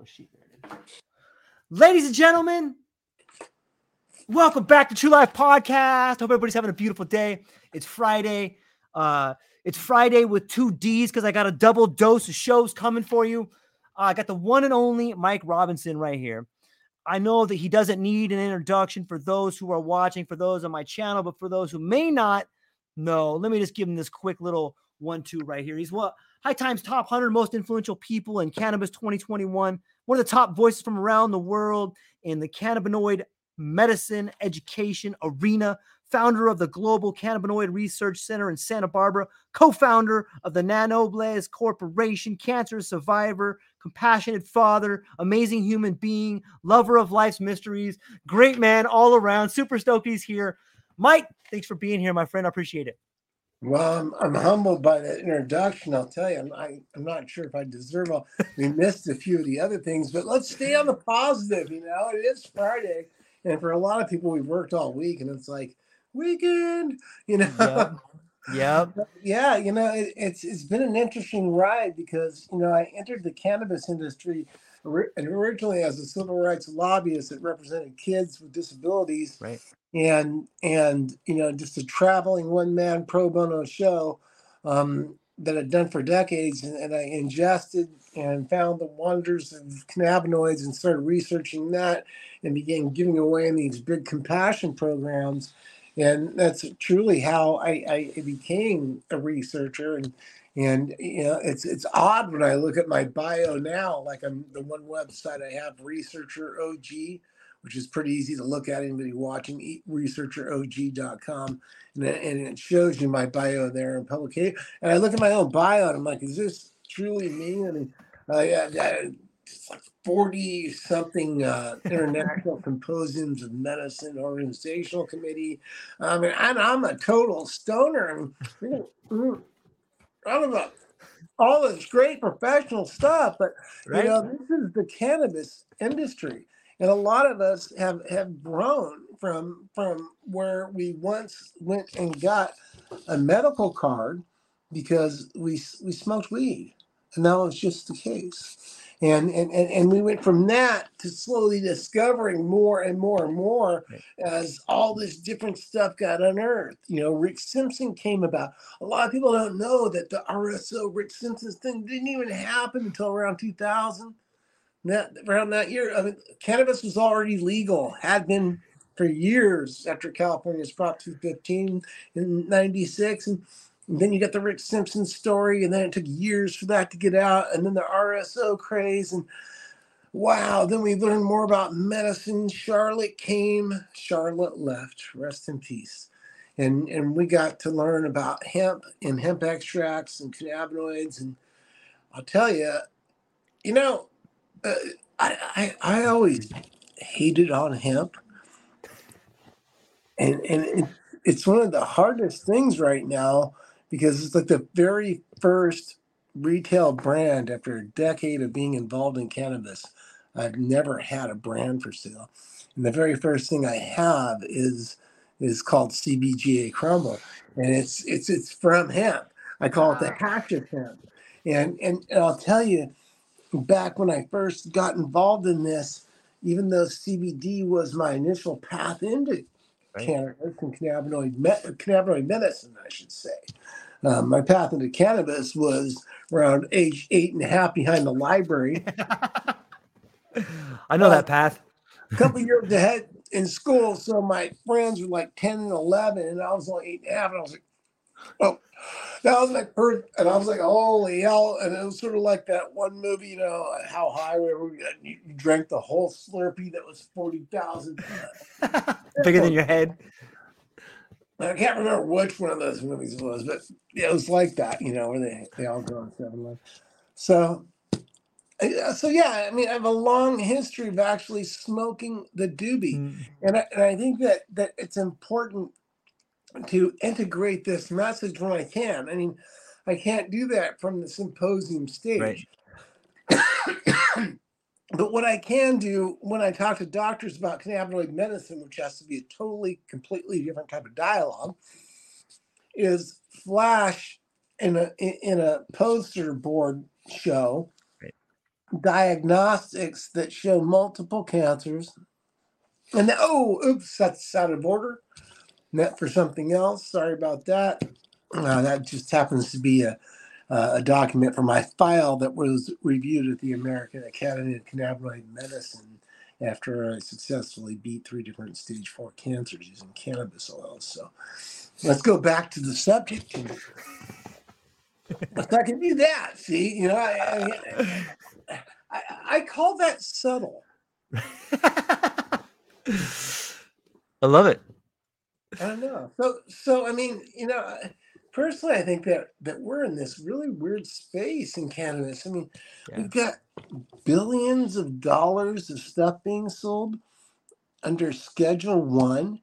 Little there. Ladies and gentlemen, welcome back to True Life Podcast. Hope everybody's having a beautiful day. It's Friday. Uh, it's Friday with two D's because I got a double dose of shows coming for you. Uh, I got the one and only Mike Robinson right here. I know that he doesn't need an introduction for those who are watching, for those on my channel, but for those who may not know, let me just give him this quick little one-two right here. He's what High Times top 100 most influential people in cannabis 2021, one of the top voices from around the world in the cannabinoid medicine education arena, founder of the Global Cannabinoid Research Center in Santa Barbara, co founder of the Nanobles Corporation, cancer survivor, compassionate father, amazing human being, lover of life's mysteries, great man all around. Super stoked he's here. Mike, thanks for being here, my friend. I appreciate it. Well, I'm, I'm humbled by that introduction. I'll tell you, I'm, I, I'm not sure if I deserve all. We missed a few of the other things, but let's stay on the positive. You know, it is Friday, and for a lot of people, we've worked all week, and it's like weekend. You know, Yep. Yep. yeah, you know, it, it's it's been an interesting ride because you know I entered the cannabis industry ori- originally as a civil rights lobbyist that represented kids with disabilities, Right. and and you know just a traveling one man pro bono show um, that I'd done for decades, and, and I ingested and found the wonders of cannabinoids and started researching that and began giving away in these big compassion programs and that's truly how I, I became a researcher and and you know it's it's odd when I look at my bio now like I'm the one website I have researcher OG which is pretty easy to look at anybody watching researcherog.com and it, and it shows you my bio there in publication. And I look at my own bio and I'm like is this truly me? I mean I, it's like 40 something uh, international symposiums of medicine organizational committee. I mean, and I'm a total stoner. And you know, I don't know all this great professional stuff, but Right. you know, this is the cannabis industry, and a lot of us have have grown from from where we once went and got a medical card because we we smoked weed, and now it's just the case. And, and, and, and we went from that to slowly discovering more and more and more as all this different stuff got unearthed. You know, Rick Simpson came about. A lot of people don't know that the RSO Rick Simpson thing didn't even happen until around 2000. That around that year, I mean, cannabis was already legal, had been for years after California's Prop 215 in '96, and, and then you got the Rick Simpson story, and then it took years for that to get out, and then the RSO craze, and Wow. Then we learned more about medicine. Charlotte came, Charlotte left. Rest in peace. And, and we got to learn about hemp and hemp extracts and cannabinoids. And I'll tell you, you know, uh, I, I, I always hated on hemp. And, and it, it's one of the hardest things right now because it's like the very first retail brand after a decade of being involved in cannabis. I've never had a brand for sale. And the very first thing I have is is called CBGA Crumble. And it's it's it's from hemp. I call it the hash of hemp. And, and and I'll tell you, back when I first got involved in this, even though CBD was my initial path into right. cannabis and cannabinoid, me- cannabinoid medicine, I should say. Um, my path into cannabis was around age eight and a half behind the library. I know uh, that path. a couple years ahead in school, so my friends were like 10 and 11, and I was only eight and a half, and I was like, oh, that was my first, and I was like, holy hell. And it was sort of like that one movie, you know, How High, where you drank the whole Slurpee that was 40,000. Bigger than your head. I can't remember which one of those movies it was, but it was like that, you know, where they, they all go on seven. So, so yeah, I mean, I have a long history of actually smoking the doobie, mm. and I, and I think that that it's important to integrate this message when I can. I mean, I can't do that from the symposium stage. Right. but what I can do when I talk to doctors about cannabinoid medicine, which has to be a totally, completely different type of dialogue, is flash in a in a poster board show right. diagnostics that show multiple cancers. And the, oh, oops, that's out of order. Meant for something else. Sorry about that. Uh, that just happens to be a uh, a document from my file that was reviewed at the American Academy of Cannabinoid Medicine after I successfully beat three different stage four cancers using cannabis oil. So let's go back to the subject. I can do that, see, you know, I, I, I, I call that subtle. I love it. I don't know. So, so I mean, you know, uh, personally, I think that that we're in this really weird space in cannabis. I mean, yeah. we've got billions of dollars of stuff being sold under Schedule One.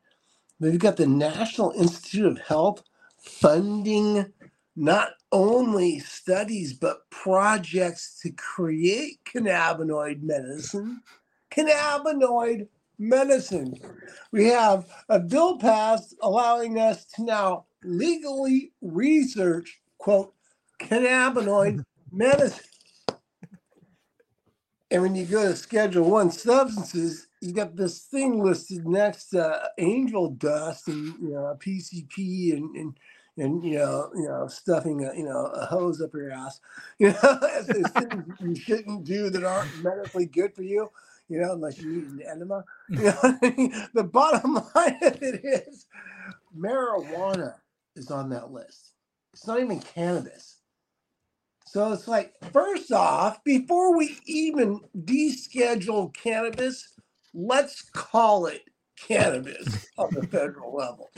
We've got the National Institute of Health funding not only studies but projects to create cannabinoid medicine. Cannabinoid medicine. We have a bill passed allowing us to now legally research, quote, cannabinoid medicine. And when you go to Schedule One substances, you got this thing listed next to angel dust and you know PCP and and, and you know you know stuffing a you know a hose up your ass. You know, as things you shouldn't do that aren't medically good for you you know, unless you eat an enema. You know I mean? The bottom line of it is marijuana is on that list. It's not even cannabis. So it's like, first off, before we even deschedule cannabis, let's call it cannabis on the federal level.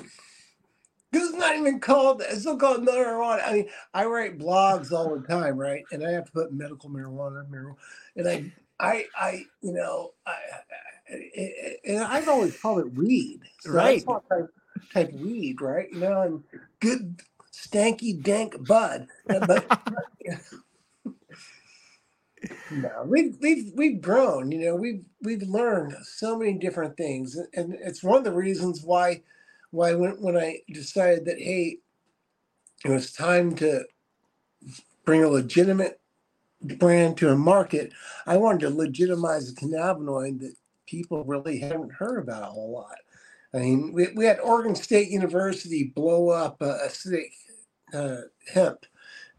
This is not even called, it's not called marijuana. I mean, I write blogs all the time, right? And I have to put medical marijuana, marijuana and I I, I, you know, I, and I've always called it weed. So right. Type, type weed, right? You know, and good stanky dank bud. But no, we've we've we've grown. You know, we've we've learned so many different things, and it's one of the reasons why why when when I decided that hey, it was time to bring a legitimate brand to a market, I wanted to legitimize a cannabinoid that people really haven't heard about a whole lot. I mean, we, we had Oregon State University blow up uh, acidic uh, hemp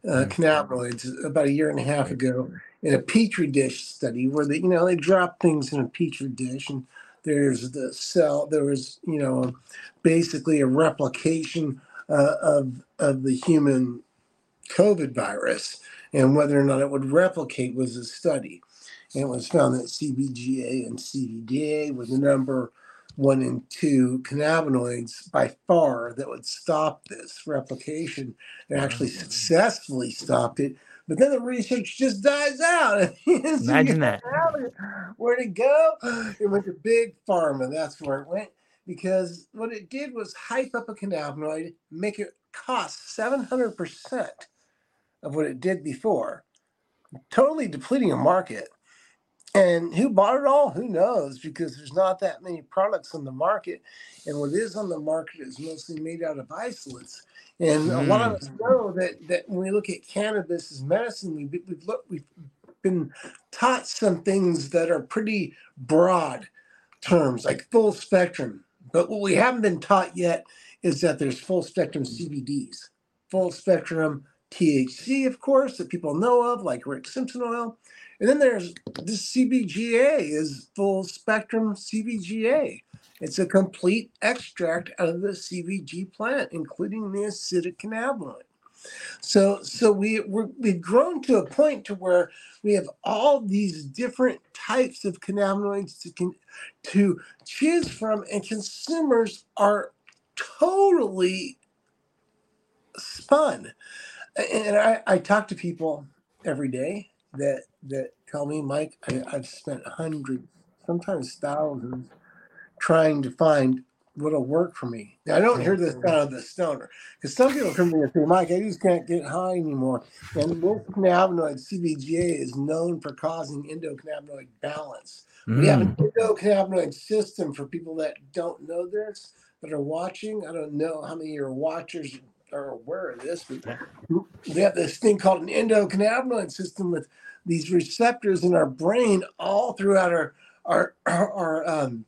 uh, mm-hmm. cannabinoids about a year and a half ago in a petri dish study where they, you know, they drop things in a petri dish and there's the cell, there was, you know, basically a replication uh, of of the human COVID virus and whether or not it would replicate was a study. And it was found that CBGA and CBDA were the number one and two cannabinoids by far that would stop this replication and actually mm. successfully stopped it. But then the research just dies out. Imagine that. Where'd it go? It went to big pharma. That's where it went because what it did was hype up a cannabinoid, make it cost 700% of what it did before, totally depleting a uh-huh. market. And who bought it all? Who knows? Because there's not that many products on the market. And what is on the market is mostly made out of isolates. And a lot of mm. us know that, that when we look at cannabis as medicine, we, we've, look, we've been taught some things that are pretty broad terms, like full spectrum. But what we haven't been taught yet is that there's full spectrum CBDs, full spectrum THC, of course, that people know of, like Rick Simpson oil. And then there's this CBGA is full spectrum CBGA. It's a complete extract out of the CBG plant, including the acidic cannabinoid. So, so we we have grown to a point to where we have all these different types of cannabinoids to can, to choose from, and consumers are totally spun. And I, I talk to people every day that that tell me, Mike, I, I've spent hundreds, sometimes thousands, trying to find what'll work for me. Now, I don't hear this out of the stoner because some people come to me and say, Mike, I just can't get high anymore. And cannabinoid CBGA is known for causing endocannabinoid balance. Mm. We have an mm. endocannabinoid system for people that don't know this, that are watching. I don't know how many of your watchers are aware of this, but we have this thing called an endocannabinoid system with these receptors in our brain all throughout our our our, our um,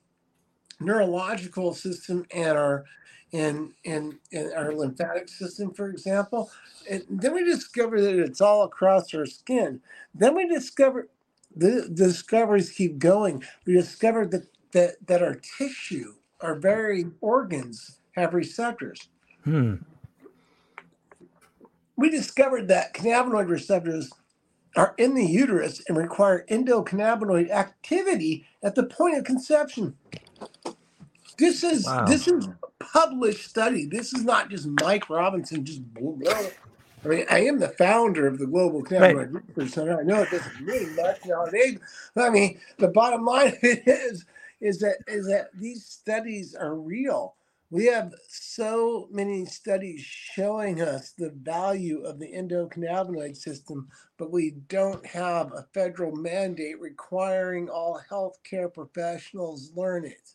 neurological system and our and and and our lymphatic system, for example. And then we discover that it's all across our skin. Then we discover the, the discoveries keep going. We discovered that that that our tissue, our very organs, have receptors. Hmm. We discovered that cannabinoid receptors are in the uterus and require endocannabinoid activity at the point of conception. This is wow. this is published study. This is not just Mike Robinson just. I mean, I am the founder of the Global Cannabinoid right. Research Center. I know it doesn't mean much nowadays. I mean, the bottom line of it is is that is that these studies are real. We have so many studies showing us the value of the endocannabinoid system, but we don't have a federal mandate requiring all healthcare professionals learn it.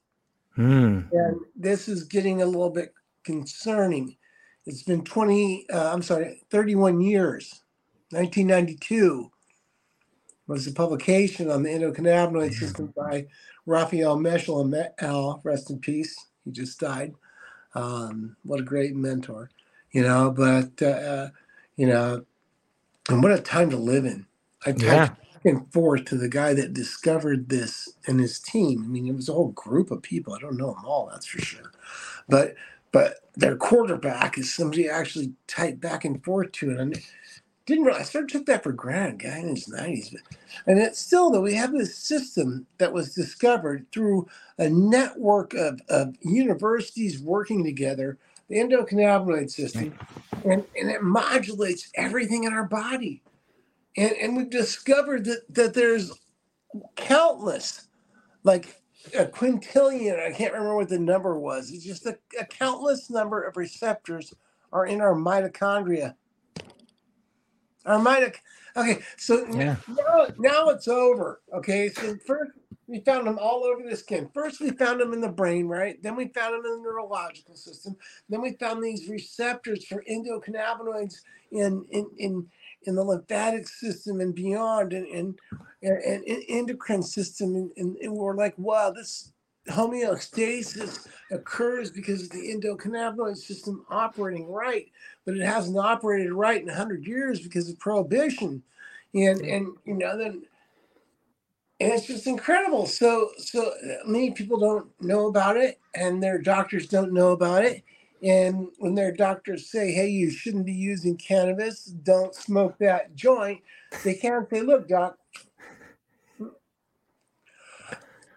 Mm. And this is getting a little bit concerning. It's been 20, uh, I'm sorry, 31 years. 1992 was the publication on the endocannabinoid system by Raphael Al, rest in peace. He just died. Um, what a great mentor, you know. But uh, you know, and what a time to live in. I typed yeah. back and forth to the guy that discovered this and his team. I mean, it was a whole group of people. I don't know them all, that's for sure. But but their quarterback is somebody actually typed back and forth to it. And didn't really, I sort of took that for granted, guy in his 90s. But, and it's still, though, we have this system that was discovered through a network of, of universities working together, the endocannabinoid system, and, and it modulates everything in our body. And, and we've discovered that, that there's countless, like a quintillion, I can't remember what the number was. It's just a, a countless number of receptors are in our mitochondria our mitoc. Okay, so yeah. now, now it's over. Okay, so first we found them all over the skin. First, we found them in the brain, right? Then we found them in the neurological system. Then we found these receptors for endocannabinoids in in in, in the lymphatic system and beyond, and and, and, and endocrine system, and, and, and we're like, wow, this homeostasis occurs because of the endocannabinoid system operating right, but it hasn't operated right in 100 years because of prohibition. And, and you know, then, and it's just incredible. So, so uh, many people don't know about it, and their doctors don't know about it. And when their doctors say, hey, you shouldn't be using cannabis, don't smoke that joint, they can't say, look, doc,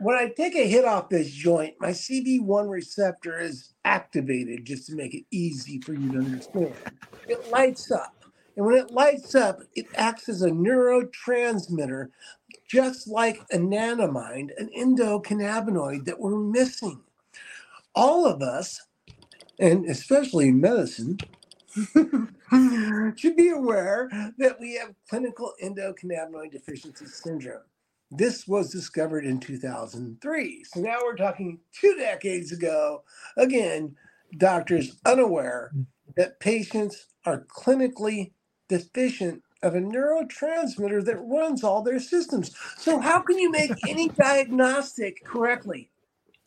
when I take a hit off this joint, my CB1 receptor is activated just to make it easy for you to understand. It lights up. And when it lights up, it acts as a neurotransmitter, just like anandamide, an endocannabinoid that we're missing. all of us, and especially in medicine, should be aware that we have clinical endocannabinoid deficiency syndrome. This was discovered in 2003. So now we're talking two decades ago. Again, doctors unaware that patients are clinically deficient of a neurotransmitter that runs all their systems. So, how can you make any diagnostic correctly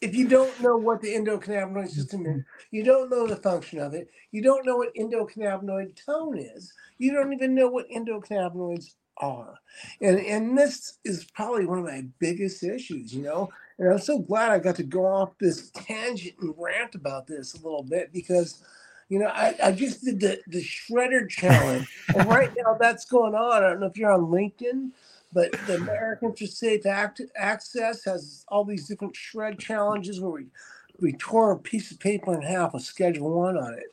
if you don't know what the endocannabinoid mm-hmm. system is? You don't know the function of it. You don't know what endocannabinoid tone is. You don't even know what endocannabinoids are. And and this is probably one of my biggest issues, you know. And I'm so glad I got to go off this tangent and rant about this a little bit because you know, I, I just did the, the shredder challenge. and right now that's going on. I don't know if you're on LinkedIn, but the Americans for Safe Act, Access has all these different shred challenges where we, we tore a piece of paper in half with Schedule One on it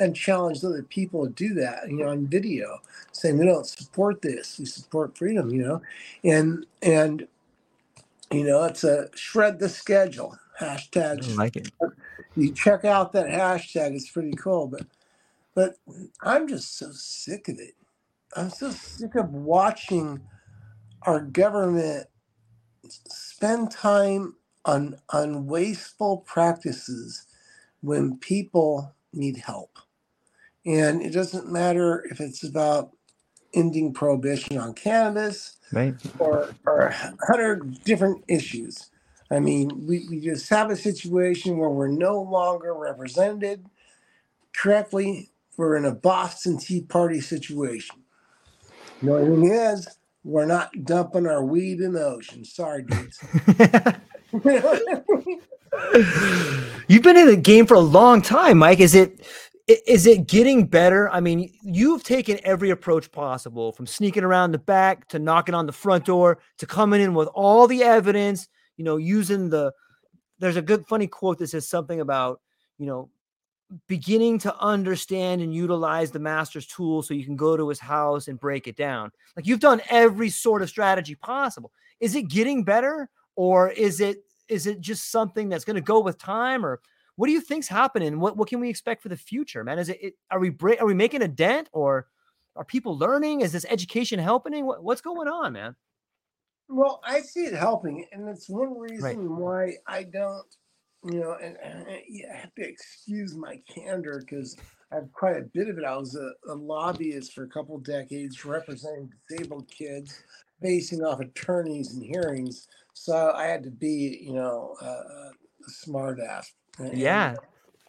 and challenged other people to do that, you know, on video, saying we don't support this, we support freedom, you know, and and you know, it's a shred the schedule hashtag. I like it you check out that hashtag. It's pretty cool. But but I'm just so sick of it. I'm so sick of watching our government spend time on on wasteful practices when people need help. And it doesn't matter if it's about ending prohibition on cannabis right. or, or a hundred different issues. I mean, we, we just have a situation where we're no longer represented correctly. We're in a Boston Tea Party situation. The only thing is, we're not dumping our weed in the ocean. Sorry, dudes. You've been in the game for a long time, Mike. Is it is it getting better? I mean, you've taken every approach possible from sneaking around the back to knocking on the front door to coming in with all the evidence you know, using the there's a good funny quote that says something about, you know, beginning to understand and utilize the master's tool so you can go to his house and break it down. Like you've done every sort of strategy possible. Is it getting better or is it is it just something that's going to go with time or what do you think's happening? What what can we expect for the future, man? Is it, it are we break, are we making a dent or are people learning? Is this education helping? What, what's going on, man? Well, I see it helping, and it's one reason right. why I don't, you know, and, and I have to excuse my candor because I have quite a bit of it. I was a, a lobbyist for a couple decades representing disabled kids, facing off attorneys and hearings. So I had to be, you know, uh, a smart ass. Yeah.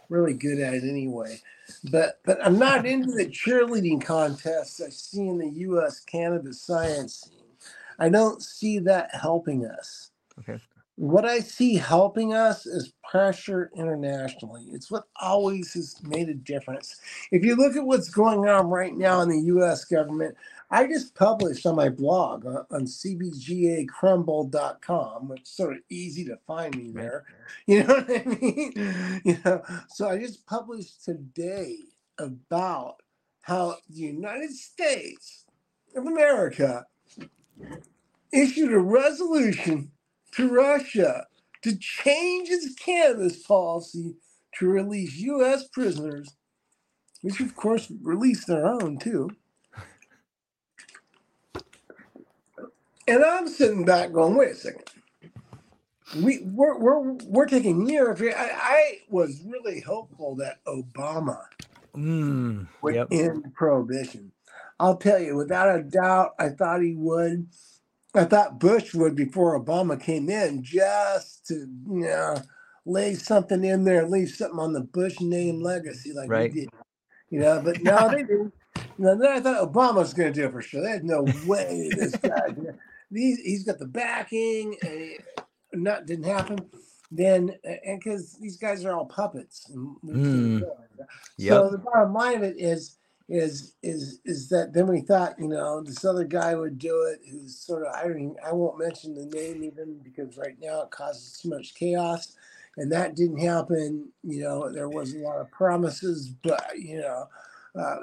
Really good at it anyway. But but I'm not into the cheerleading contests I see in the US cannabis science scene. I don't see that helping us. Okay. What I see helping us is pressure internationally. It's what always has made a difference. If you look at what's going on right now in the US government, I just published on my blog uh, on cbgacrumble.com, which is sort of easy to find me there. You know what I mean? You know, so I just published today about how the United States of America issued a resolution to Russia to change its cannabis policy to release U.S. prisoners, which of course released their own too. And I'm sitting back going, wait a second. We, we're, we're, we're taking year I, I was really hopeful that Obama mm, would yep. end prohibition. I'll tell you, without a doubt, I thought he would. I thought Bush would before Obama came in, just to you know lay something in there, leave something on the Bush name legacy, like right. we did. You know, but no, they didn't. Then I thought Obama was going to do it for sure. They had no way this guy. Know, he's, got the backing, and he, not didn't happen. Then, and because these guys are all puppets. Mm. Yep. So the bottom line of it is is is is that then we thought you know this other guy would do it who's sort of I don't I won't mention the name even because right now it causes too much chaos and that didn't happen you know there was a lot of promises but you know uh,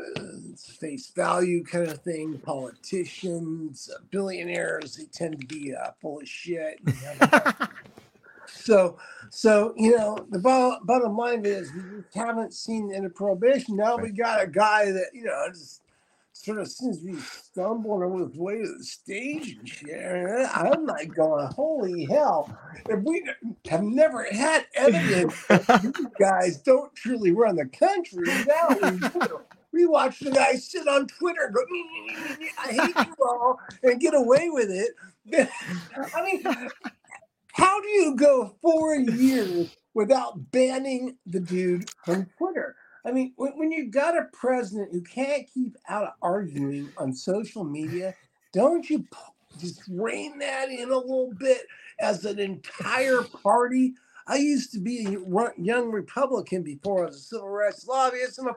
face value kind of thing politicians billionaires they tend to be uh, full of shit So, so you know, the bottom, bottom line is we just haven't seen any prohibition. Now we got a guy that you know just sort of seems to be stumbling on his way to the stage and shit. I'm like going, holy hell! If we have never had evidence that these guys don't truly run the country, now we do. We watch the guy sit on Twitter, go, "Me, me, me, me, me, I hate you all, and get away with it. I mean, how do you go four years without banning the dude from Twitter? I mean, when, when you've got a president who can't keep out of arguing on social media, don't you just rein that in a little bit as an entire party? I used to be a young Republican before I was a civil rights lobbyist, and a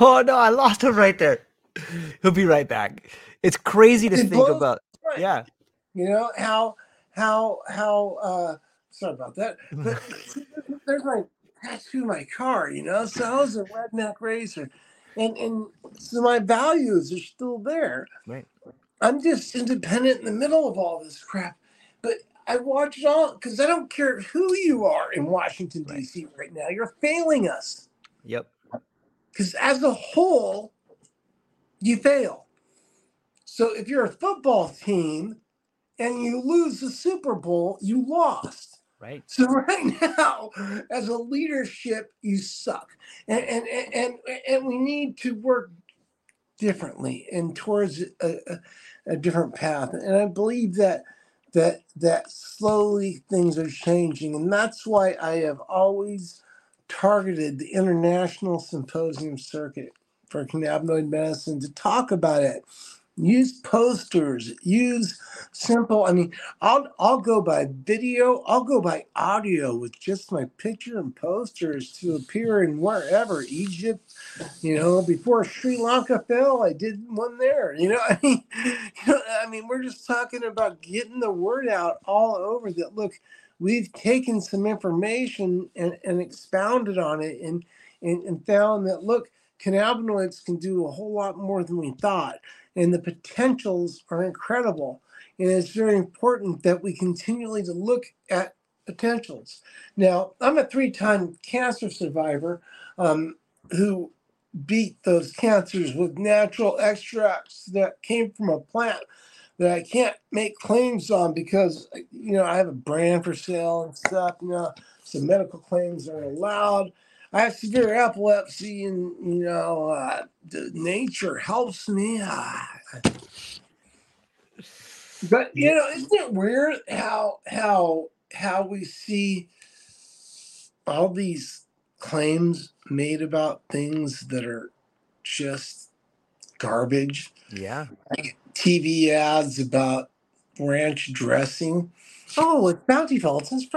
Oh no, I lost him right there. He'll be right back. It's crazy to It think about. right. Yeah. You know how how how uh sorry about that. But there's my tattoo my car, you know. So I was a redneck racer. And and so my values are still there. Right. I'm just independent in the middle of all this crap. But I watch it all because I don't care who you are in Washington, Right. DC right now. You're failing us. Yep. Because as a whole, you fail. So if you're a football team and you lose the Super Bowl, you lost. Right. So right now, as a leadership, you suck, and and and and, we need to work differently and towards a, a, a different path. And I believe that that that slowly things are changing, and that's why I have always targeted the international symposium circuit for cannabinoid medicine to talk about it. Use posters. Use simple. I mean, I'll I'll go by video. I'll go by audio with just my picture and posters to appear in wherever Egypt. You know, before Sri Lanka fell, I did one there. You know, I mean, you know, I mean, we're just talking about getting the word out all over. That look, we've taken some information and, and expounded on it, and, and and found that look, cannabinoids can do a whole lot more than we thought, and the potentials are incredible. And it's very important that we continually to look at potentials. Now, I'm a three-time cancer survivor um, who beat those cancers with natural extracts that came from a plant that I can't make claims on because you know I have a brand for sale and stuff. You know, some medical claims are allowed. I have severe epilepsy, and you know, uh, the nature helps me. But you know, isn't it weird how how how we see all these claims made about things that are just garbage? Yeah. Like TV ads about ranch dressing. Oh, it's bountiful. It's. And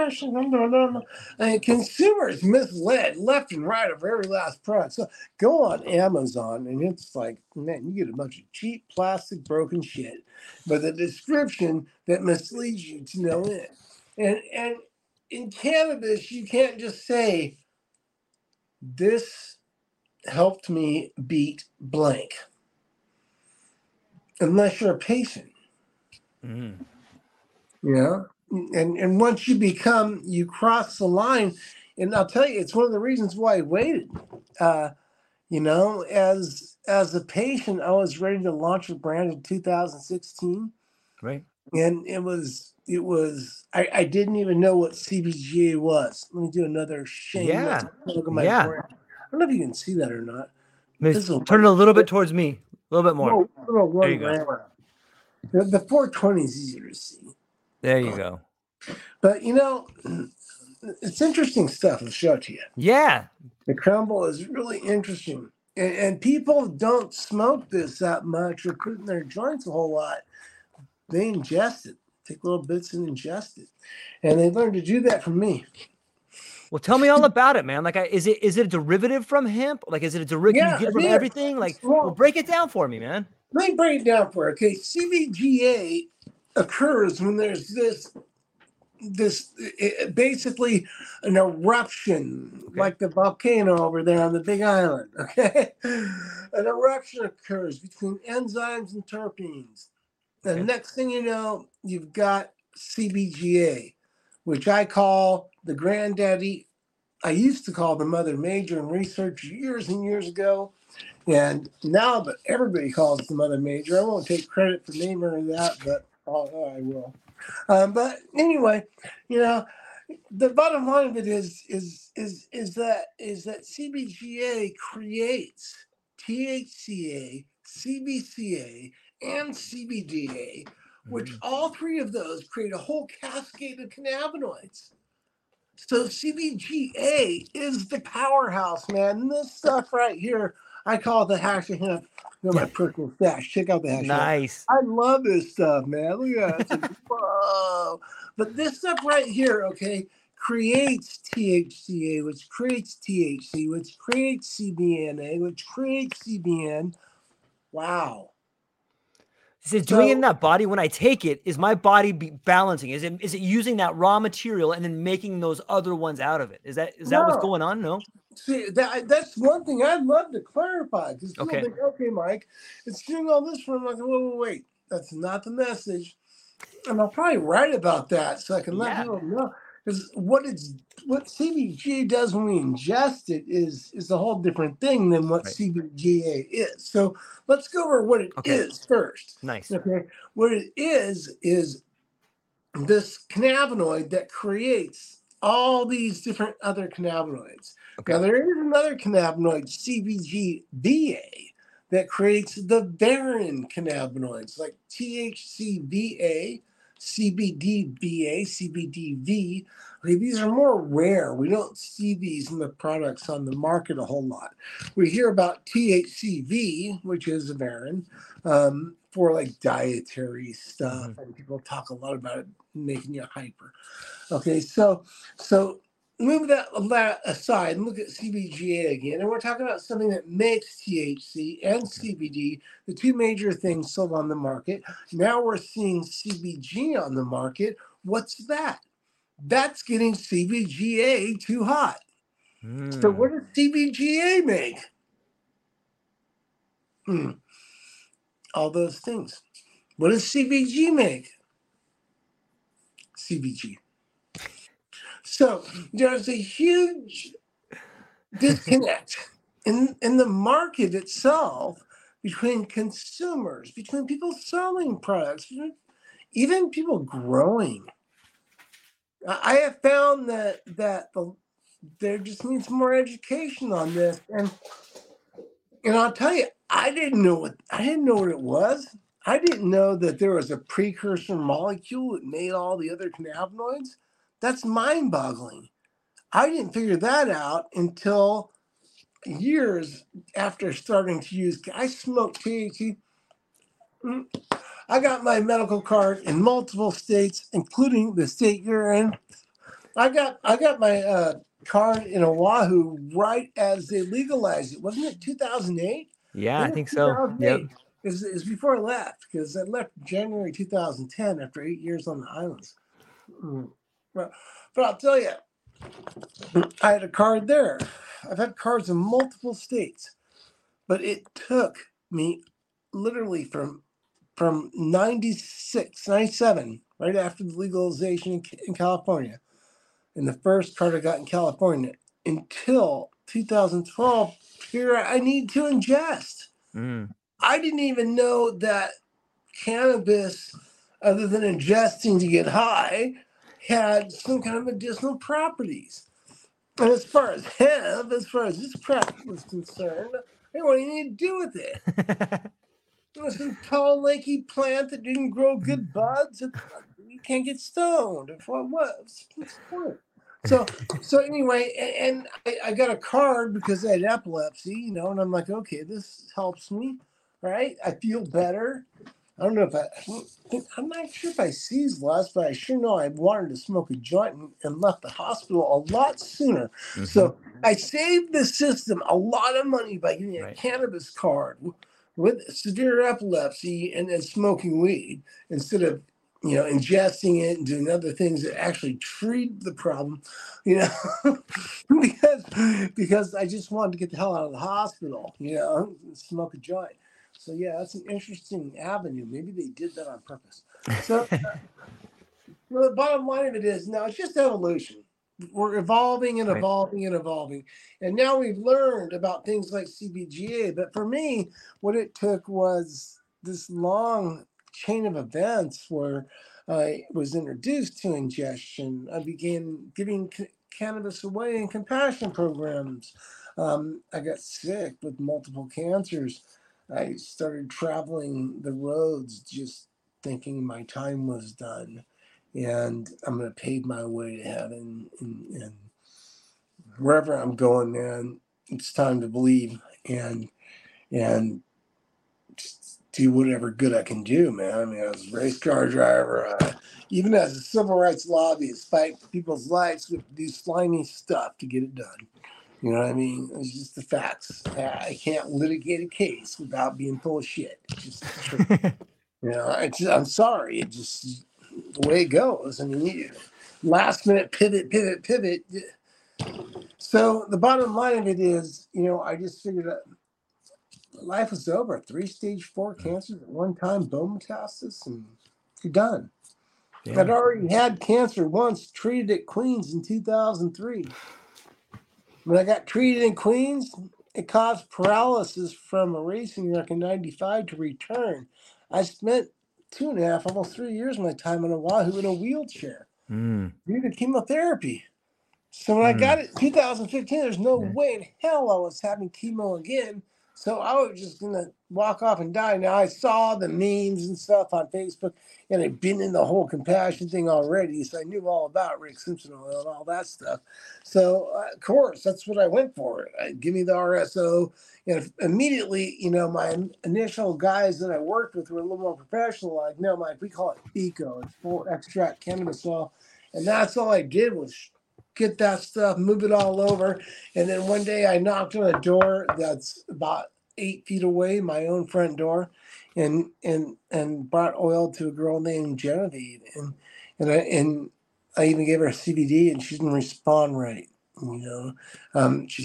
blah, blah, blah. And consumers misled left and right of every last product. So go on Amazon and it's like, man, you get a bunch of cheap plastic broken shit, but the description that misleads you to no end. And and in cannabis, you can't just say this helped me beat blank unless you're a patient. Mm. you know and and once you become you cross the line and i'll tell you it's one of the reasons why i waited uh you know as as a patient i was ready to launch a brand in 2016 Right. and it was it was I, I didn't even know what cbga was let me do another shame Yeah. plug of my Yeah. brand. i don't know if you can see that or not Maybe This will- turn it a little bit towards me. A little bit more. Little- little There you go. the, the 420 is easier to see There you go. But you know, it's interesting stuff. I'll show it to you. Yeah. The crumble is really interesting. And, and people don't smoke this that much or put in their joints a whole lot. They ingest it, take little bits and ingest it. And they learned to do that from me. Well, tell me all about it, man. Like, I, is it is it a derivative from hemp? Like, is it a derivative Yeah, from everything? Like, Well- break it down for me, man. Let me break it down for you. Okay, CBGA occurs when there's this this eh, basically an eruption Okay. like the volcano over there on the big island okay an eruption occurs between enzymes and terpenes the Okay. next thing you know you've got cbga which I call the granddaddy. I used to call the mother major in research years and years ago. And now that everybody calls the mother major, I won't take credit for naming her that, but oh, I will. Um, but anyway, you know, the bottom line of it is is is is that is that CBGA creates THCA, CBCA, and CBDA, which Mhm. all three of those create a whole cascade of cannabinoids. So CBGA is the powerhouse, man. This stuff right here, I call it the hash of hemp. You know, my personal stash. Check out the hash. of hemp. Nice. I love this stuff, man. Look at that. Like, whoa. But this stuff right here, okay, creates THCA, which creates THC, which creates CBNA, which creates CBN. Wow. Is it doing it in that body when I take it? Is my body be balancing? Is it is it using that raw material and then making those other ones out of it? Is that is that what's going on? No. See, that, that's one thing I'd love to clarify because Okay. think, okay, Mike, it's doing all this for. I'm like, wait, wait, wait. That's not the message. And I'll probably write about that so I can let Yeah. people know. Because what it's what CBGA does when we ingest it is is a whole different thing than what Right. CBGA is. So let's go over what it is Okay. first. Nice. Okay. What it is is this cannabinoid that creates all these different other cannabinoids. Okay. Now there is another cannabinoid, CBGVA, that creates the varin cannabinoids like THCVA, CBDVA, CBDV. Okay, these are more rare. We don't see these in the products on the market a whole lot. We hear about THCV, which is a varin, um, for like dietary stuff, and people talk a lot about it making you hyper. Okay, so so move that, that aside and look at CBGA again, and we're talking about something that makes THC and CBD the two major things sold on the market. Now we're seeing CBG on the market. What's that? That's getting CBGA too hot. So Mm. what does CBGA make? Hmm. All those things. What does CBG make? CBG. So there's a huge disconnect in, in the market itself between consumers, between people selling products, even people growing. I have found that that the, there just needs more education on this, and and I'll tell you, I didn't know what I didn't know what it was. I didn't know that there was a precursor molecule that made all the other cannabinoids. That's mind-boggling. I didn't figure that out until years after starting to use. I smoked THC. Mm. I got my medical card in multiple states, including the state you're in. I got I got my uh, card in Oahu right as they legalized it. Wasn't it 2008? Yeah, I think so. Yep. Was, it before I left because I left January 2010 after eight years on the islands. Mm. But, but I'll tell you, I had a card there. I've had cards in multiple states, but it took me literally from from 96, 97, right after the legalization in, in California, and the first card I got in California, until 2012, here I need to ingest. Mm. I didn't even know that cannabis, other than ingesting to get high, had some kind of medicinal properties. And as far as hemp, as far as this crap was concerned, I didn't want anything to do with it. It was a tall, lanky plant that didn't grow good mm. buds. and You can't get stoned. What? Point? So, so anyway, a- and I, I got a card because I had epilepsy, you know, and I'm like, okay, this helps me, right? I feel better. I don't know if I, I think, I'm not sure if I seized less, but I sure know I wanted to smoke a joint and, and left the hospital a lot sooner. Mhm. So I saved the system a lot of money by getting a Right. cannabis card with severe epilepsy and then smoking weed instead of you know ingesting it and doing other things that actually treat the problem you know because because i just wanted to get the hell out of the hospital you know smoke a joint so yeah that's an interesting avenue maybe they did that on purpose so Well, the bottom line of it is now it's just evolution. We're evolving and Right. evolving and evolving. And now we've learned about things like CBGA. But for me, what it took was this long chain of events where I was introduced to ingestion. I began giving c- cannabis away in compassion programs. Um, I got sick with multiple cancers. I started traveling the roads just thinking my time was done and I'm going to pave my way to heaven. And, and wherever I'm going, man, it's time to believe and and do whatever good I can do, man. I mean, I was a race car driver. Uh, even as a civil rights lobbyist, fight for people's lives with do slimy stuff to get it done. You know what I mean? It's just the facts. I can't litigate a case without being full of shit. Just. You know, I'm sorry. It just the way it goes. I mean, you, last minute pivot, pivot, pivot. So the bottom line of it is, you know, I just figured out life was over. Three stage four mm. cancers at one time, bone metastasis, and you're done. I'd already had cancer once, treated at Queens in 2003. When I got treated in Queens, it caused paralysis from a racing wreck in 95 to return. I spent two and a half, almost three years of my time on Oahu in a wheelchair Mm. due to chemotherapy. So when I Mm. got it in 2015, there's no Yeah. way in hell I was having chemo again. So I was just gonna walk off and die. Now I saw the memes and stuff on Facebook, and I'd been in the whole compassion thing already, so I knew all about Rick Simpson oil and all that stuff. So uh, of course, that's what I went for. I, give me the RSO, and immediately, you know, my initial guys that I worked with were a little more professional. Like, no, Mike, we call it ECO. It's full extract cannabis oil, and that's all I did was get that stuff, move it all over. And then one day I knocked on a door that's about eight feet away, my own front door, and and and brought oil to a girl named Genevieve. And and I and I even gave her CBD and she didn't respond right. You know, um, she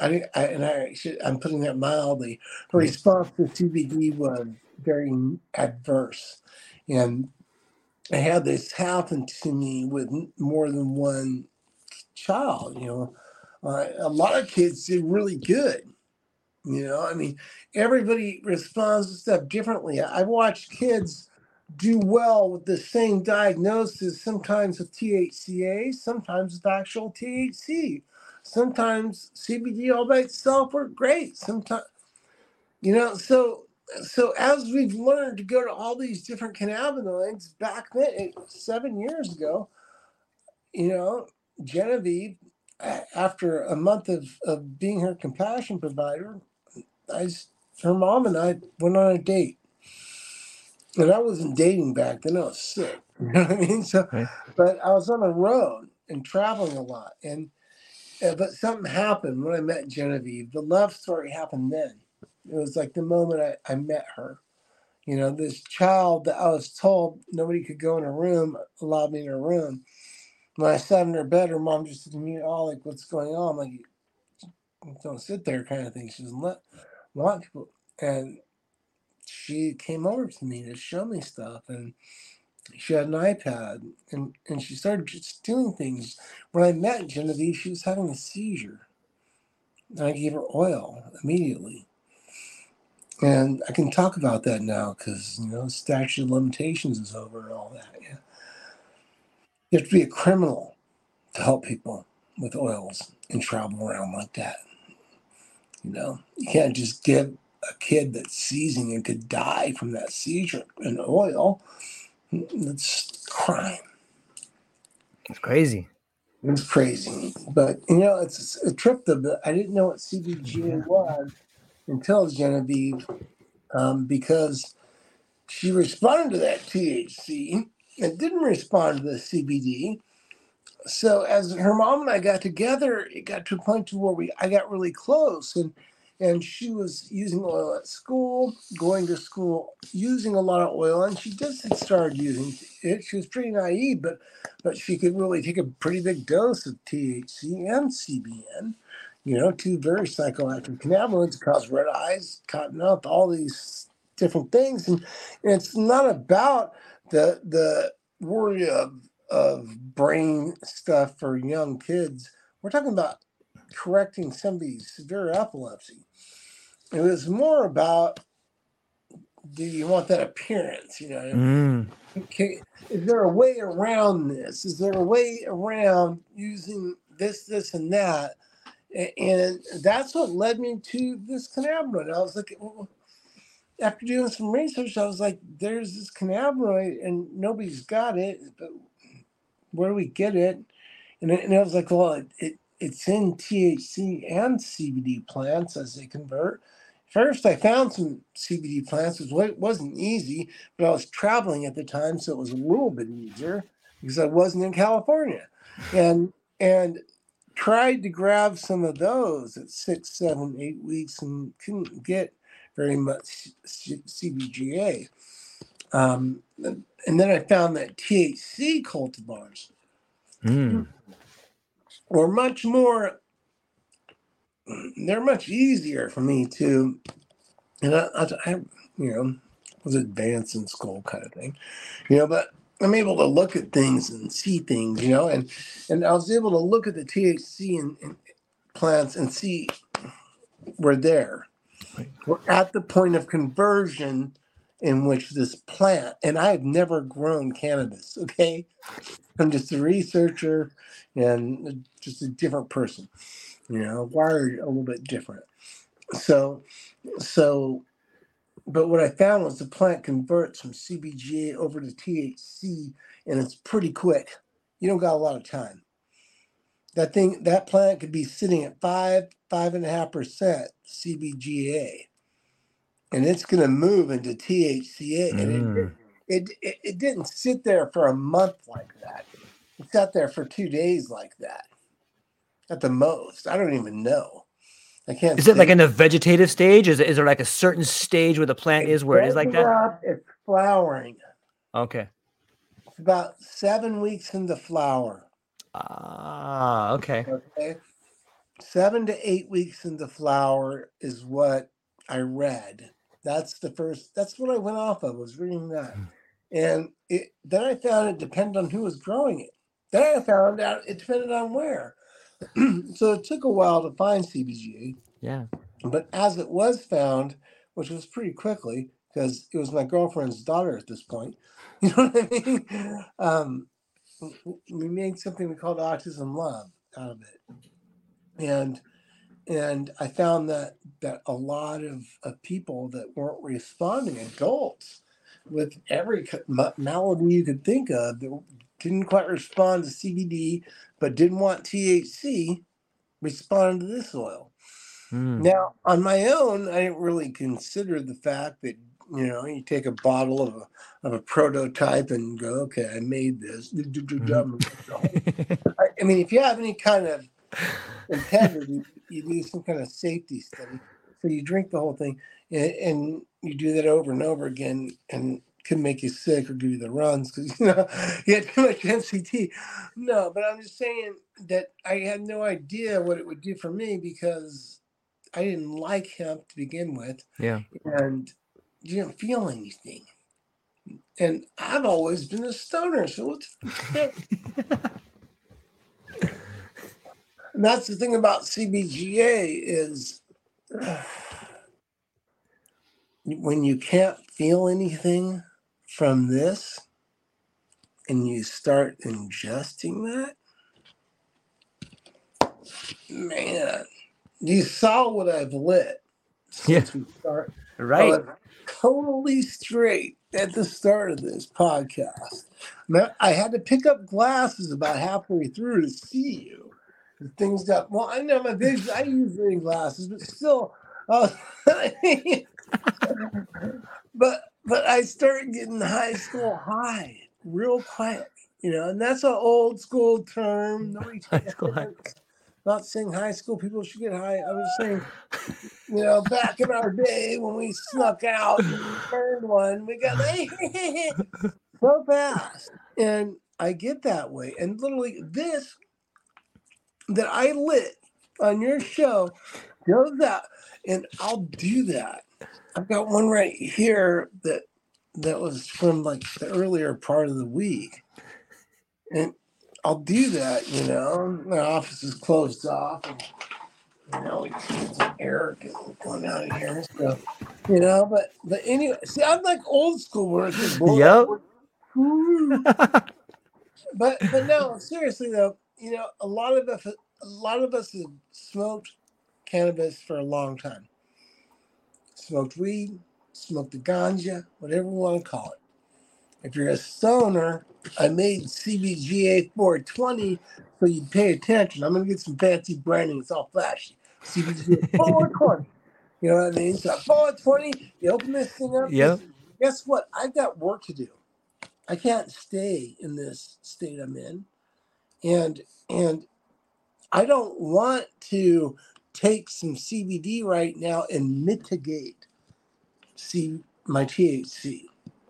I, didn't- I and I she, I'm putting that mildly. Her response to CBD was very adverse, and I had this happen to me with more than one child. You know, uh, a lot of kids did really good. You know, I mean, everybody responds to stuff differently. I've watched kids do well with the same diagnosis, sometimes with THCA, sometimes with actual THC. Sometimes CBD all by itself worked great. Sometimes, you know, so so as we've learned to go to all these different cannabinoids back then, eh, seven years ago, you know, Genevieve, after a month of, of being her compassion provider, I, her mom and I went on a date. And I wasn't dating back then, I was sick. You know what I mean? So, Right. but I was on the road and traveling a lot. And, uh, but something happened when I met Genevieve. The love story happened then. It was like the moment I, I met her. You know, this child that I was told nobody could go in her room allowed me in her room. When I sat in her bed, her mom just said to me, "Oh, like what's going on?" I'm like, "Don't sit there," kind of thing. She doesn't let want people, and she came over to me to show me stuff, and she had an iPad, and and she started just doing things. When I met Genevieve, she was having a seizure, and I gave her oil immediately. And I can talk about that now because you know statute of limitations is over and all that. Yeah. You have to be a criminal to help people with oils and travel around like that. You know, you can't just give a kid that's seizing and could die from that seizure an oil. That's crime. It's crazy. It's crazy. But, you know, it's a trip that I didn't know what CBGA was until Genevieve, um, because she responded to that THC and didn't respond to the CBD. So as her mom and I got together, it got to a point to where we I got really close and and she was using oil at school, going to school, using a lot of oil, and she just started using it. She was pretty naive, but but she could really take a pretty big dose of THC and CBN, you know, two very psychoactive cannabinoids cause red eyes, cotton up, all these different things. And, and it's not about the the worry of of brain stuff for young kids. We're talking about correcting somebody's severe epilepsy. It was more about do you want that appearance? You know, Mm. okay, is there a way around this? Is there a way around using this, this, and that? And that's what led me to this cannabinoid. I was like, well, after doing some research, I was like, there's this cannabinoid and nobody's got it, but where do we get it? And, it, and I was like, well, it, it, it's in THC and CBD plants as they convert. First, I found some CBD plants. It wasn't easy, but I was traveling at the time, so it was a little bit easier because I wasn't in California, and and tried to grab some of those at six, seven, eight weeks, and couldn't get very much CBGA. Um, and and then I found that THC cultivars Mm. were much more. They're much easier for me to, and I, I, I you know, was advanced in school kind of thing, you know, but I'm able to look at things and see things, you know, and and I was able to look at the THC in, in plants and see we're there. We're at the point of conversion in which this plant, and I've never grown cannabis, okay? I'm just a researcher and just a different person, you know, wired a little bit different. So, so, but what I found was the plant converts from CBGA over to THC, and it's pretty quick. You don't got a lot of time. That thing, that plant could be sitting at five, five and a half percent CBGA, and it's going to move into THCA. And it, Mm. it, it it didn't sit there for a month like that. It sat there for two days like that, at the most. I don't even know. I can't. Is it like in a vegetative stage? Is, is there like a certain stage where the plant is where it is like Building that? up, It's flowering. Okay. It's about seven weeks into flower. Ah, okay. Okay. Seven to eight weeks into flower is what I read. That's the first, that's what I went off of, was reading that. And it, then I found it depended on who was growing it. Then I found out it depended on where. so it took a while to find CBGA, Yeah. but as it was found, which was pretty quickly, because it was my girlfriend's daughter at this point, you know what I mean? Um, we made something we called autism love out of it and and i found that that a lot of, of people that weren't responding adults with every malady you could think of that didn't quite respond to cbd but didn't want thc responded to this oil. Mm. now on my own i didn't really consider the fact that you know you take a bottle of a of a prototype and go okay i made this. I, I mean, if you have any kind of integrity, you do some kind of safety study. So you drink the whole thing, and, and you do that over and over again, and can make you sick or give you the runs because you know you had too much MCT. No, but I'm just saying that I had no idea what it would do for me because I didn't like hemp to begin with, yeah. and you didn't feel anything. And I've always been a stoner, so the heck? And that's the thing about CBGA is when you can't feel anything from this and you start ingesting that, man, you saw what I've lit since we start. Right. totally straight at the start of this podcast. Now, I had to pick up glasses about halfway through to see you. Things got well. I know my vision. I use reading glasses, but still. Uh, but but I started getting high school high real quick, you know, and that's an old school term. Nobody High school high. not saying high school people should get high. I was saying, you know, back in our day when we snuck out and we burned one, we got so fast. And I get that way. And literally, this that I lit on your show goes out, and I'll do that. I've got one right here that that was from like the earlier part of the week. And I'll do that, you know. My office is closed off. And, you know, we get some air going out of here. So, you know, but but anyway, see, I'm like old school where it's Yep. but but no, seriously though, you know, a lot of us a lot of us have smoked cannabis for a long time. Smoked weed, smoked the ganja, whatever you want to call it. If you're a stoner, I made CBGA 420 so you pay attention. I'm gonna get some fancy branding, it's all flashy. CBGA 420. You know what I mean? So 420, you open this thing up. Yep. Guess what? I've got work to do. I can't stay in this state I'm in. And and I don't want to take some CBD right now and mitigate see my THC.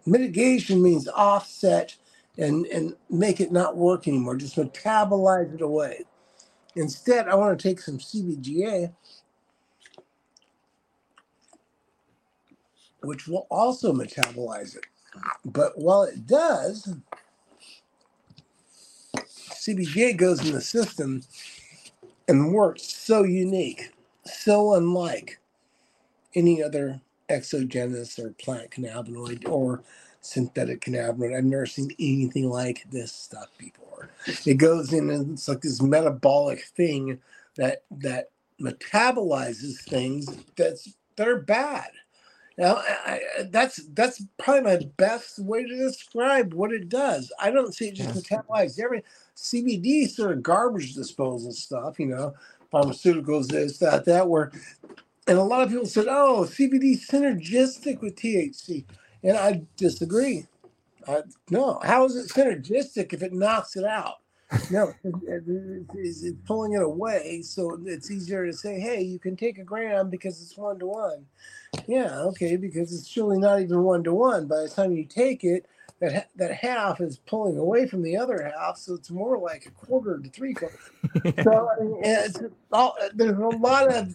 Mitigation means offset and and make it not work anymore, just metabolize it away. Instead, I want to take some CBGA, which will also metabolize it. But while it does, CBGA goes in the system and works so unique, so unlike any other exogenous or plant cannabinoid or synthetic cannabinoid. I've never seen anything like this stuff before. It goes in and it's like this metabolic thing that that metabolizes things that's that are bad. Now, I, I, that's that's probably my best way to describe what it does. I don't see it just metabolize every CBD sort of garbage disposal stuff, you know, pharmaceuticals, this, that, that, where, and a lot of people said, oh, CBD synergistic with THC. And I disagree. I, no, how is it synergistic if it knocks it out? No, it, it, it's, it's pulling it away, so it's easier to say, "Hey, you can take a gram because it's one to one." Yeah, okay, because it's really not even one to one. By the time you take it, that ha- that half is pulling away from the other half, so it's more like a quarter to three quarters. so I mean, it's all, there's a lot of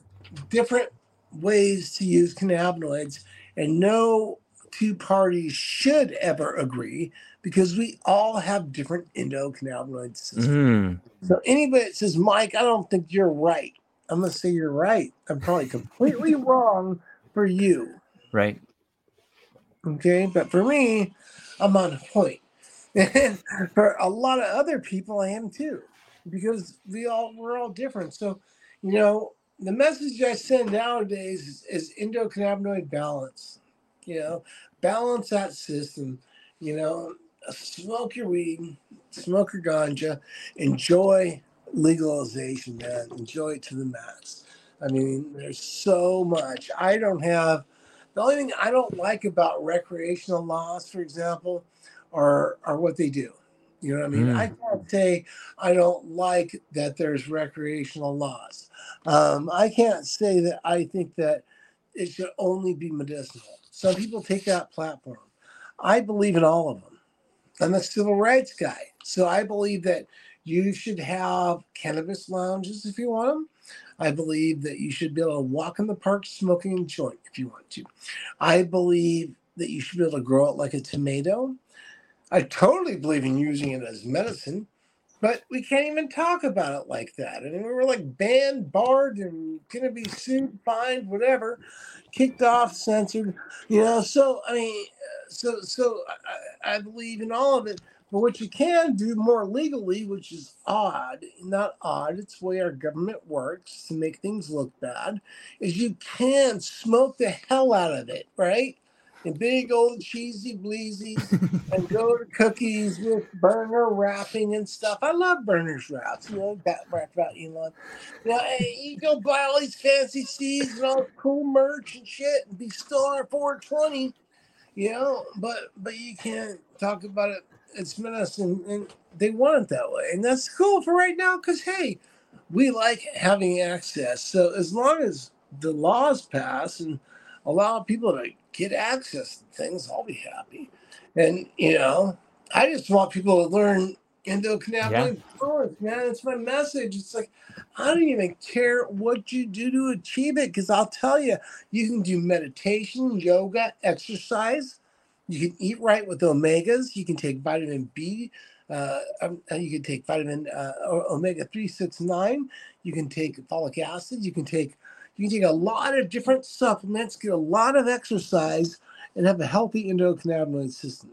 different ways to use cannabinoids, and no two parties should ever agree because we all have different endocannabinoid systems. Mm. So anybody that says, Mike, I don't think you're right, I'm gonna say you're right. I'm probably completely wrong for you. Right. Okay, but for me, I'm on point. And for a lot of other people, I am too, because we all we're all different. So, you know, the message I send nowadays is, is endocannabinoid balance. You know, balance that system. You know, smoke your weed, smoke your ganja, enjoy legalization, man. Enjoy it to the max. I mean, there's so much. I don't have the only thing I don't like about recreational laws, for example, are are what they do. You know what I mean? Mm. I can't say I don't like that there's recreational laws. Um, I can't say that I think that it should only be medicinal. Some people take that platform. I believe in all of them. I'm a civil rights guy, so I believe that you should have cannabis lounges if you want them. I believe that you should be able to walk in the park smoking a joint if you want to. I believe that you should be able to grow it like a tomato. I totally believe in using it as medicine, but we can't even talk about it like that. I mean, we were like banned, barred, and gonna be sued, fined, whatever, kicked off, censored. You know, so I mean, uh, so so I, I believe in all of it. But what you can do more legally, which is odd, not odd, it's the way our government works to make things look bad, is you can smoke the hell out of it, right? In big old cheesy bleezies and go to cookies with burner wrapping and stuff. I love burners wraps, you know, that wrap about Elon. You know, hey, you go buy all these fancy seeds and all this cool merch and shit and be still on 420, you know, but but you can't talk about it it's medicine and they want it that way and that's cool for right now because hey we like having access. So as long as the laws pass and allow people to get access to things i'll be happy. And you know i just want people to learn endocannabinoid balance man it's my message. It's like i don't even care what you do to achieve it because i'll tell you you can do meditation yoga exercise You can eat right with omegas. You can take vitamin B. Uh, um, uh, you can take vitamin uh, omega three six nine. You can take folic acid. You can take you can take a lot of different supplements, get a lot of exercise, and have a healthy endocannabinoid system.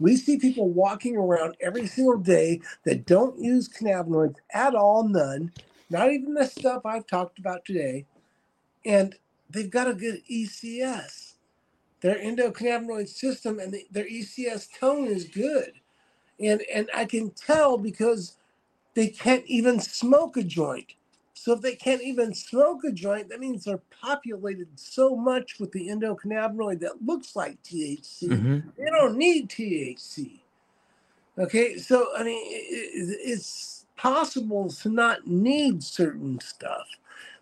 We see people walking around every single day that don't use cannabinoids at all, none, not even the stuff I've talked about today, and they've got a good ECS. Their endocannabinoid system and the, their ECS tone is good. And, and I can tell because they can't even smoke a joint. So if they can't even smoke a joint, that means they're populated so much with the endocannabinoid that looks like THC. Mm-hmm. They don't need THC. Okay, so I mean, it, it's possible to not need certain stuff,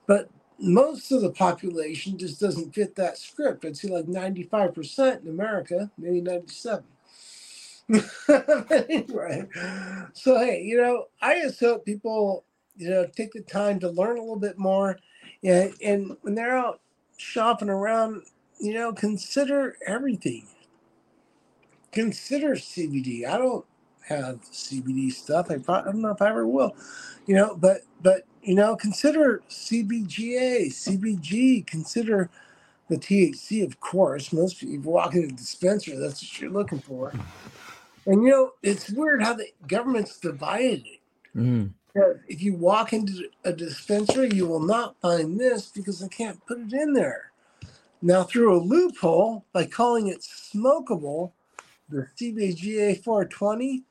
but most of the population just doesn't fit that script. I'd say like 95% in America, maybe 97. anyway, so hey, you know, I just hope people you know, take the time to learn a little bit more. And, and when they're out shopping around, you know, consider everything. Consider CBD. I don't have CBD stuff. I, probably, I don't know if I ever will, you know, but, but, you know, consider CBGA, CBG, consider the THC, of course. Most people, you walk into a dispensary, that's what you're looking for. And, you know, it's weird how the government's divided it. Mm if you walk into a dispensary, you will not find this because I can't put it in there. Now, through a loophole, by calling it smokable, the CBGA 420,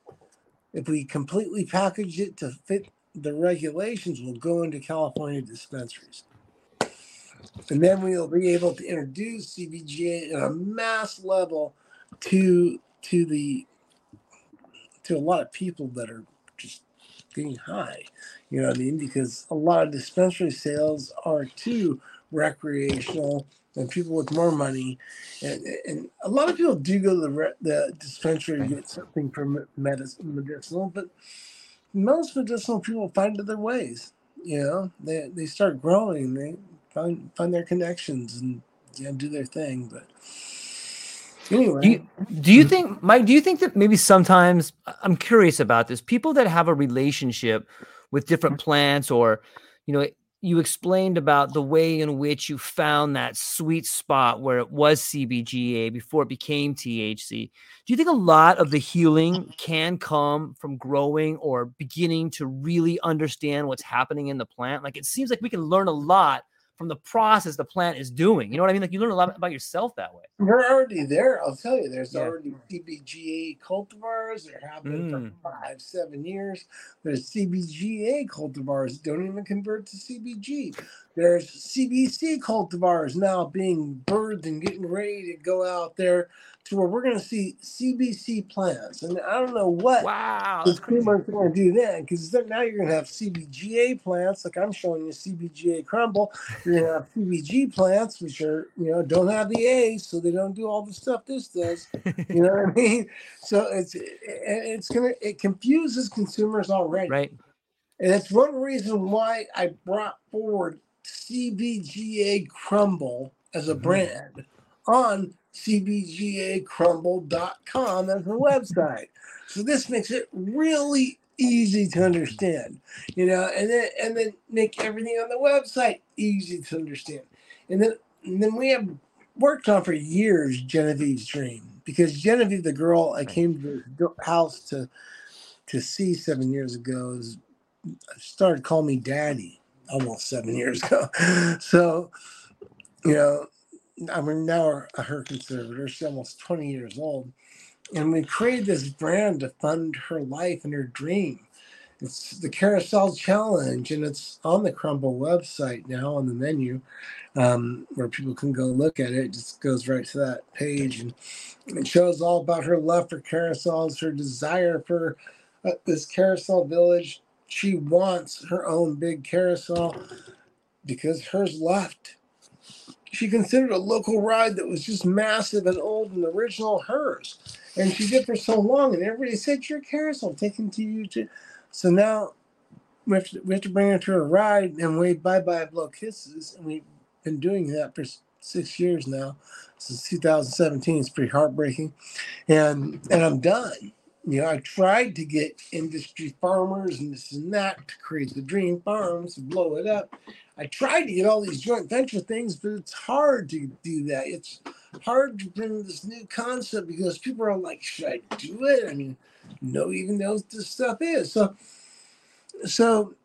if we completely package it to fit the regulations, we'll go into California dispensaries. And then we'll be able to introduce CBGA at a mass level to to the to a lot of people that are just getting high. You know what I mean? Because a lot of dispensary sales are too recreational and people with more money. And, and a lot of people do go to the, the dispensary to get something for medicine, medicinal, but most medicinal people find other ways. You know, they, they start growing, they find, find their connections and you know, do their thing. But Anyway. Do you, do you think, Mike, do you think that maybe sometimes I'm curious about this, people that have a relationship with different mm-hmm. plants or, you know, you explained about the way in which you found that sweet spot where it was CBGA before it became THC. Do you think a lot of the healing mm-hmm. can come from growing or beginning to really understand what's happening in the plant? Like it seems like we can learn a lot from the process the plant is doing. You know what I mean? Like you learn a lot about yourself that way. We're already there. I'll tell you, there's yeah. already CBGA cultivars. They're happening mm. for five, seven years. There's CBGA cultivars don't even convert to CBG. There's CBC cultivars now being birthed and getting ready to go out there to where we're going to see CBC plants. And I don't know what wow, the Creamer's going to do then, because now you're going to have CBGA plants, like I'm showing you CBGA crumble. You're going to have CBG plants, which are, you know, don't have the A, so they don't do all the stuff this does. You know what I mean? So it's it's going to, it confuses consumers already. Right. And it's one reason why I brought forward CBGA Crumble as a mm-hmm. brand on cbgacrumble.com as a website. So this makes it really easy to understand, you know, and then and then make everything on the website easy to understand. And then and then we have worked on for years Genevieve's dream because Genevieve, the girl I came to the house to to see seven years ago, is, started calling me daddy almost seven years ago. So, you know, I mean, now a her conservator. She's almost 20 years old. And we created this brand to fund her life and her dream. It's the Carousel Challenge, and it's on the Crumble website now on the menu um, where people can go look at it. It just goes right to that page. And it shows all about her love for carousels, her desire for uh, this carousel village. She wants her own big carousel because hers left she considered a local ride that was just massive and old and original hers. And she did for so long, and everybody said, Your carousel taken to you to. So now we have, to, we have to bring her to a ride and wave bye bye, blow kisses. And we've been doing that for six years now since 2017. It's pretty heartbreaking, and and I'm done. You know, I tried to get industry farmers and this and that to create the dream farms blow it up. I tried to get all these joint venture things, but it's hard to do that. It's hard to bring this new concept because people are like, should I do it? I mean, no even knows this stuff is. So, so,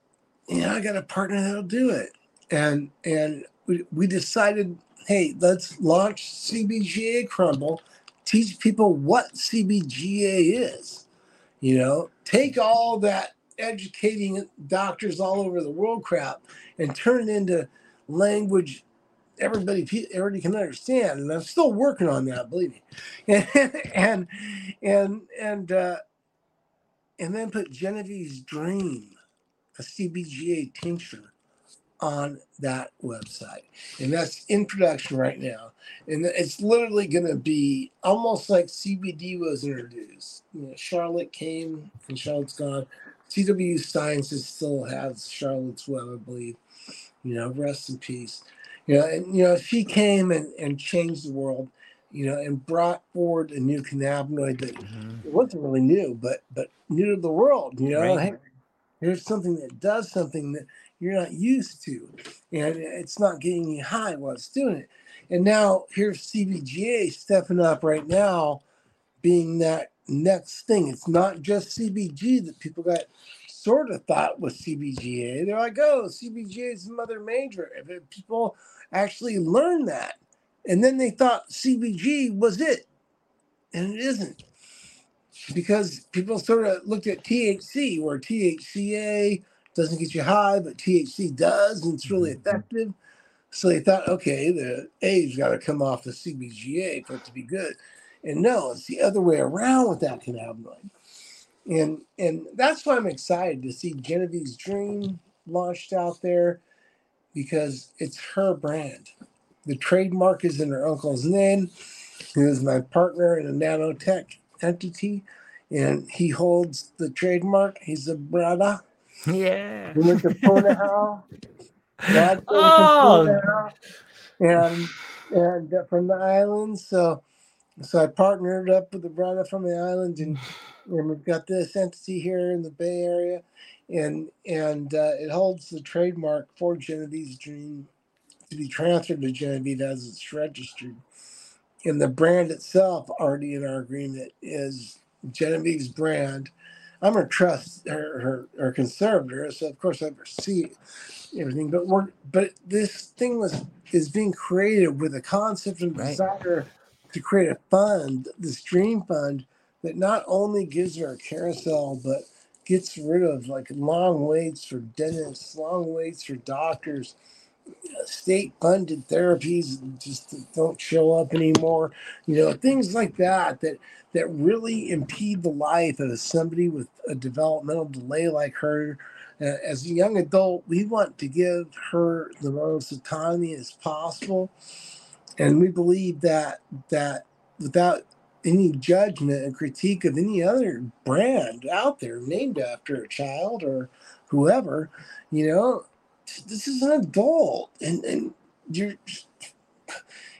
you know, I got a partner that'll do it. And, and we, we decided, hey, let's launch CBGA Crumble, teach people what CBGA is, you know, take all that educating doctors all over the world crap and turn it into language everybody everybody can understand. And i'm still working on that believe me. And and and uh and then put genevieve's dream a cbga tincture on that website. And that's in production right now. And it's literally going to be almost like cbd was introduced. You know charlotte came and charlotte's gone cw sciences still has charlotte's web i believe you know rest in peace you know, and you know, she came and, and changed the world, you know, and brought forward a new cannabinoid that mm-hmm. wasn't really new, but but new to the world. You know, right. hey, here's something that does something that you're not used to, and it's not getting you high while it's doing it. And now here's CBGA stepping up right now, being that next thing. It's not just CBG that people got sort of thought was CBGA. They're like, oh, CBGA is mother major. If people actually learned that. And then they thought CBG was it. And it isn't. Because people sort of looked at THC, where THCA doesn't get you high, but THC does, and it's really mm-hmm. effective. So they thought, okay, the A's got to come off the CBGA for it to be good. And no, it's the other way around with that cannabinoid. And and that's why I'm excited to see Genevieve's Dream launched out there because it's her brand. The trademark is in her uncle's name, who is my partner in a nanotech entity, and he holds the trademark. He's a brother. Yeah. We went to Punahou. Oh. and and uh, from the islands. So so I partnered up with the brother from the islands, and, and we've got this entity here in the Bay Area, and and uh, it holds the trademark for Genevieve's Dream to be transferred to Genevieve as it's registered. And the brand itself, already in our agreement, is Genevieve's brand. I'm her trust, her her, her conservator, so of course I oversee everything. But we're but this thing was is being created with a concept and right. desire to create a fund, this dream fund, that not only gives her a carousel, but gets rid of like long waits for dentists, long waits for doctors, state funded therapies just don't show up anymore. You know, things like that that that really impede the life of somebody with a developmental delay like her. As a young adult, we want to give her the most autonomy as possible, and we believe that that without any judgment and critique of any other brand out there named after a child or whoever, you know, this is an adult and, and you're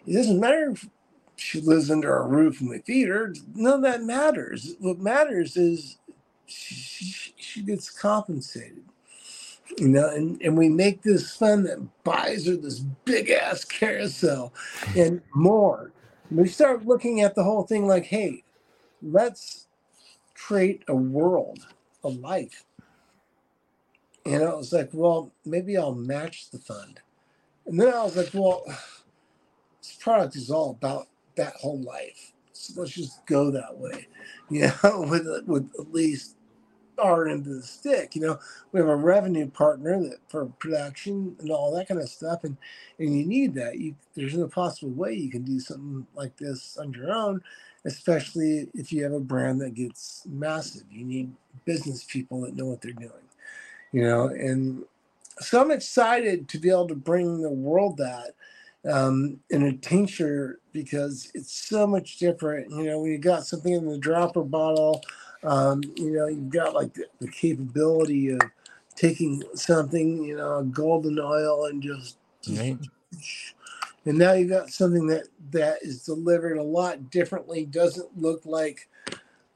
it doesn't matter if she lives under our roof and we feed her. None of that matters. What matters is she, she gets compensated. You know, and, and we make this fund that buys her this big ass carousel and more we start looking at the whole thing like, hey, let's create a world, a life. And I was like, well, maybe I'll match the fund. And then I was like, well, this product is all about that whole life. So let's just go that way, you know, with, with at least our end of the stick. You know, we have a revenue partner that for production and all that kind of stuff, and and you need that. You there's no possible way you can do something like this on your own, especially if you have a brand that gets massive. You need business people that know what they're doing. You know, and so I'm excited to be able to bring the world that um, in a tincture because it's so much different. You know, when you got something in the dropper bottle um, you know, you've got like the, the, capability of taking something, you know, golden oil and just, right. and now you've got something that that is delivered a lot differently. Doesn't look like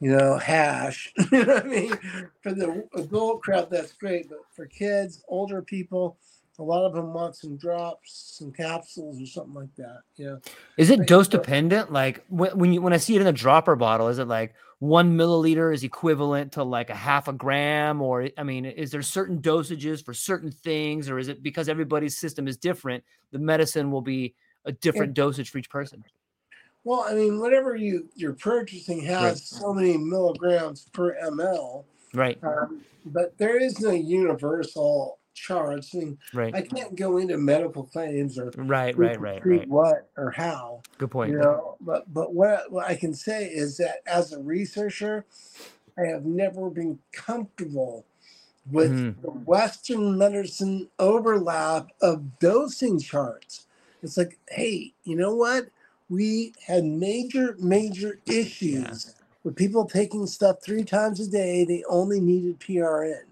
you know hash. you know what I mean? For the adult crowd, that's great, but for kids, older people. A lot of them want some drops, some capsules, or something like that. Yeah. is it dose dependent? Like when when you when I see it in a dropper bottle, is it like one milliliter is equivalent to like a half a gram or i mean is there certain dosages for certain things or is it because everybody's system is different the medicine will be a different yeah. dosage for each person well i mean whatever you you're purchasing has right. so many milligrams per ml right um, but there is no universal charts. I right. I can't go into medical claims or right, right, right, right. What or how? Good point. You know, but but what what I can say is that as a researcher, I have never been comfortable with mm. the Western medicine overlap of dosing charts. It's like, hey, you know what? We had major, major issues yeah. with people taking stuff three times a day. They only needed PRN.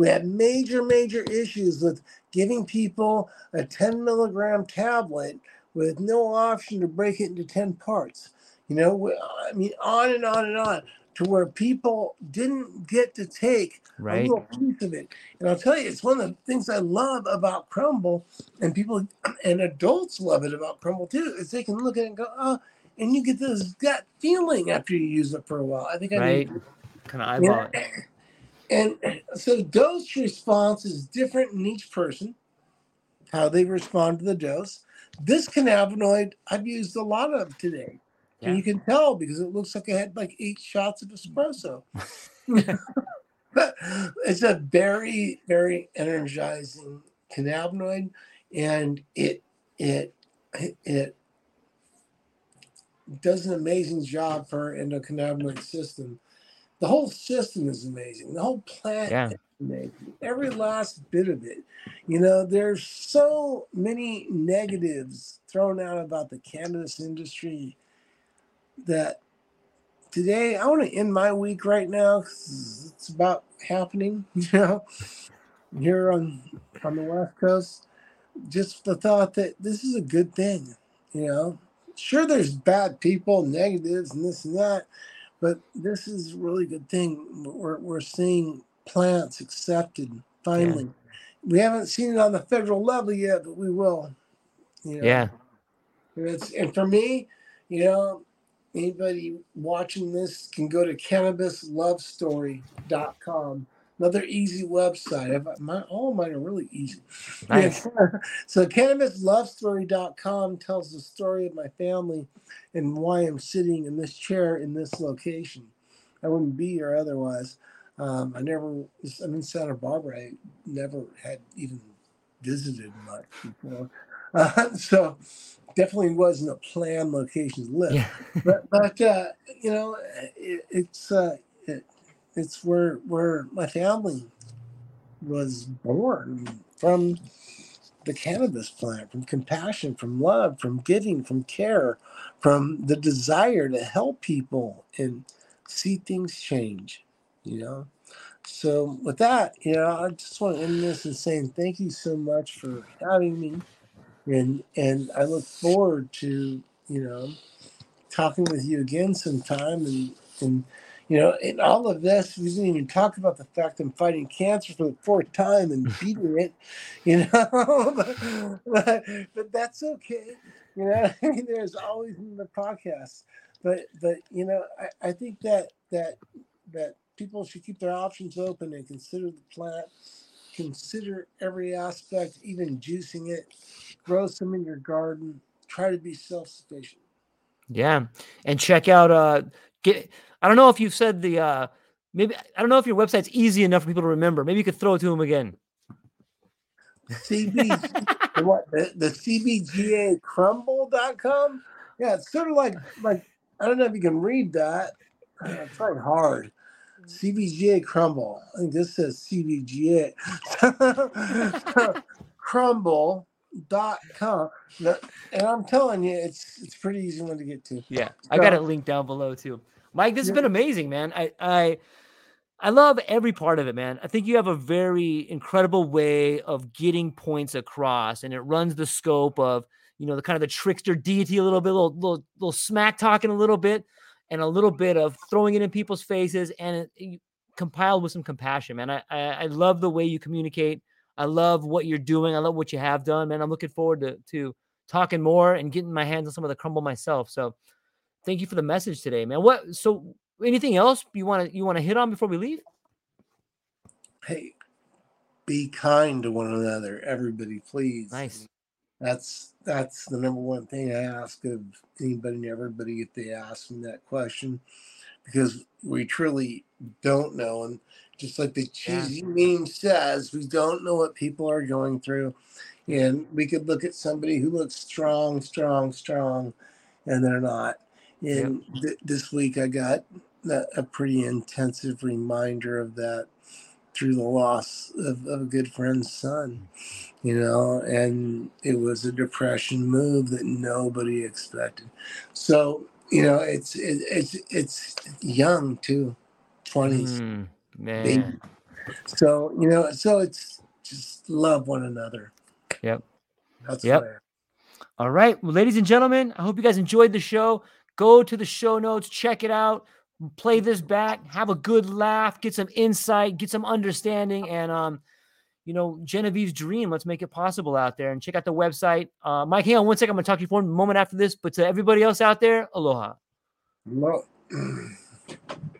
We had major, major issues with giving people a 10 milligram tablet with no option to break it into 10 parts. You know, I mean, on and on and on to where people didn't get to take right. a little piece of it. And I'll tell you, it's one of the things I love about Crumble, and people and adults love it about Crumble too, is they can look at it and go, oh, and you get this gut feeling after you use it for a while. I think I right. kind of eyeball. And so dose response is different in each person, how they respond to the dose. This cannabinoid I've used a lot of today. Yeah. And you can tell because it looks like I had like eight shots of espresso. it's a very, very energizing cannabinoid and it it it does an amazing job for endocannabinoid system the whole system is amazing. The whole plant yeah. is amazing. Every last bit of it. You know, there's so many negatives thrown out about the cannabis industry that today I want to end my week right now because it's about happening, you know, here on on the West Coast. Just the thought that this is a good thing, you know. Sure, there's bad people, negatives, and this and that but this is a really good thing. We're, we're seeing plants accepted finally. Yeah. We haven't seen it on the federal level yet, but we will. You know? Yeah. It's, and for me, you know, anybody watching this can go to cannabislovestory.com another easy website. My, all of mine are really easy. Nice. so cannabislovestory.com tells the story of my family and why I'm sitting in this chair in this location. I wouldn't be here otherwise. Um, I never, I'm in Santa Barbara. I never had even visited much before. Uh, so definitely wasn't a planned location to live. Yeah. but, but uh, you know, it, it's, uh, it, it's where where my family was born from the cannabis plant, from compassion, from love, from giving, from care, from the desire to help people and see things change, you know. So with that, you know, I just want to end this and saying thank you so much for having me. And and I look forward to, you know, talking with you again sometime and and you know, in all of this, we didn't even talk about the fact I'm fighting cancer for the fourth time and beating it, you know, but, but, that's okay. You know, I mean, there's always in the podcast, but, but, you know, I, I think that, that, that people should keep their options open and consider the plant, consider every aspect, even juicing it, grow some in your garden, try to be self-sufficient. Yeah. And check out, uh, get, I don't know if you've said the uh maybe I don't know if your website's easy enough for people to remember. Maybe you could throw it to them again. CB what the, the? Yeah, it's sort of like like I don't know if you can read that. I'm trying hard. CBGA crumble. I think this says CBGA. crumble dot com and i'm telling you it's it's pretty easy one to get to yeah i got it linked down below too Mike, this has been amazing, man. I I I love every part of it, man. I think you have a very incredible way of getting points across, and it runs the scope of you know, the kind of the trickster deity a little bit, little little, little smack talking a little bit, and a little bit of throwing it in people's faces, and it, it, compiled with some compassion, man. I, I I love the way you communicate. I love what you're doing. I love what you have done, man. I'm looking forward to to talking more and getting my hands on some of the crumble myself. So, thank you for the message today, man. What so anything else you want to you want to hit on before we leave? Hey, be kind to one another, everybody, please. Nice. That's that's the number one thing I ask of anybody and everybody if they ask me that question, because we truly don't know, and just like the cheesy yeah. meme says, we don't know what people are going through, and we could look at somebody who looks strong, strong, strong, and they're not. And th- this week I got a pretty intensive reminder of that through the loss of, of a good friend's son, you know, and it was a depression move that nobody expected. So, you know, it's it, it's it's young too, twenties, mm, man. So you know, so it's just love one another. Yep. That's yep. Fair. All right, well, ladies and gentlemen, I hope you guys enjoyed the show. Go to the show notes, check it out play this back, have a good laugh, get some insight, get some understanding, and um, you know, Genevieve's dream. Let's make it possible out there and check out the website. Uh, Mike, hang on one second. I'm gonna talk to you for a moment after this, but to everybody else out there, aloha. Aloha.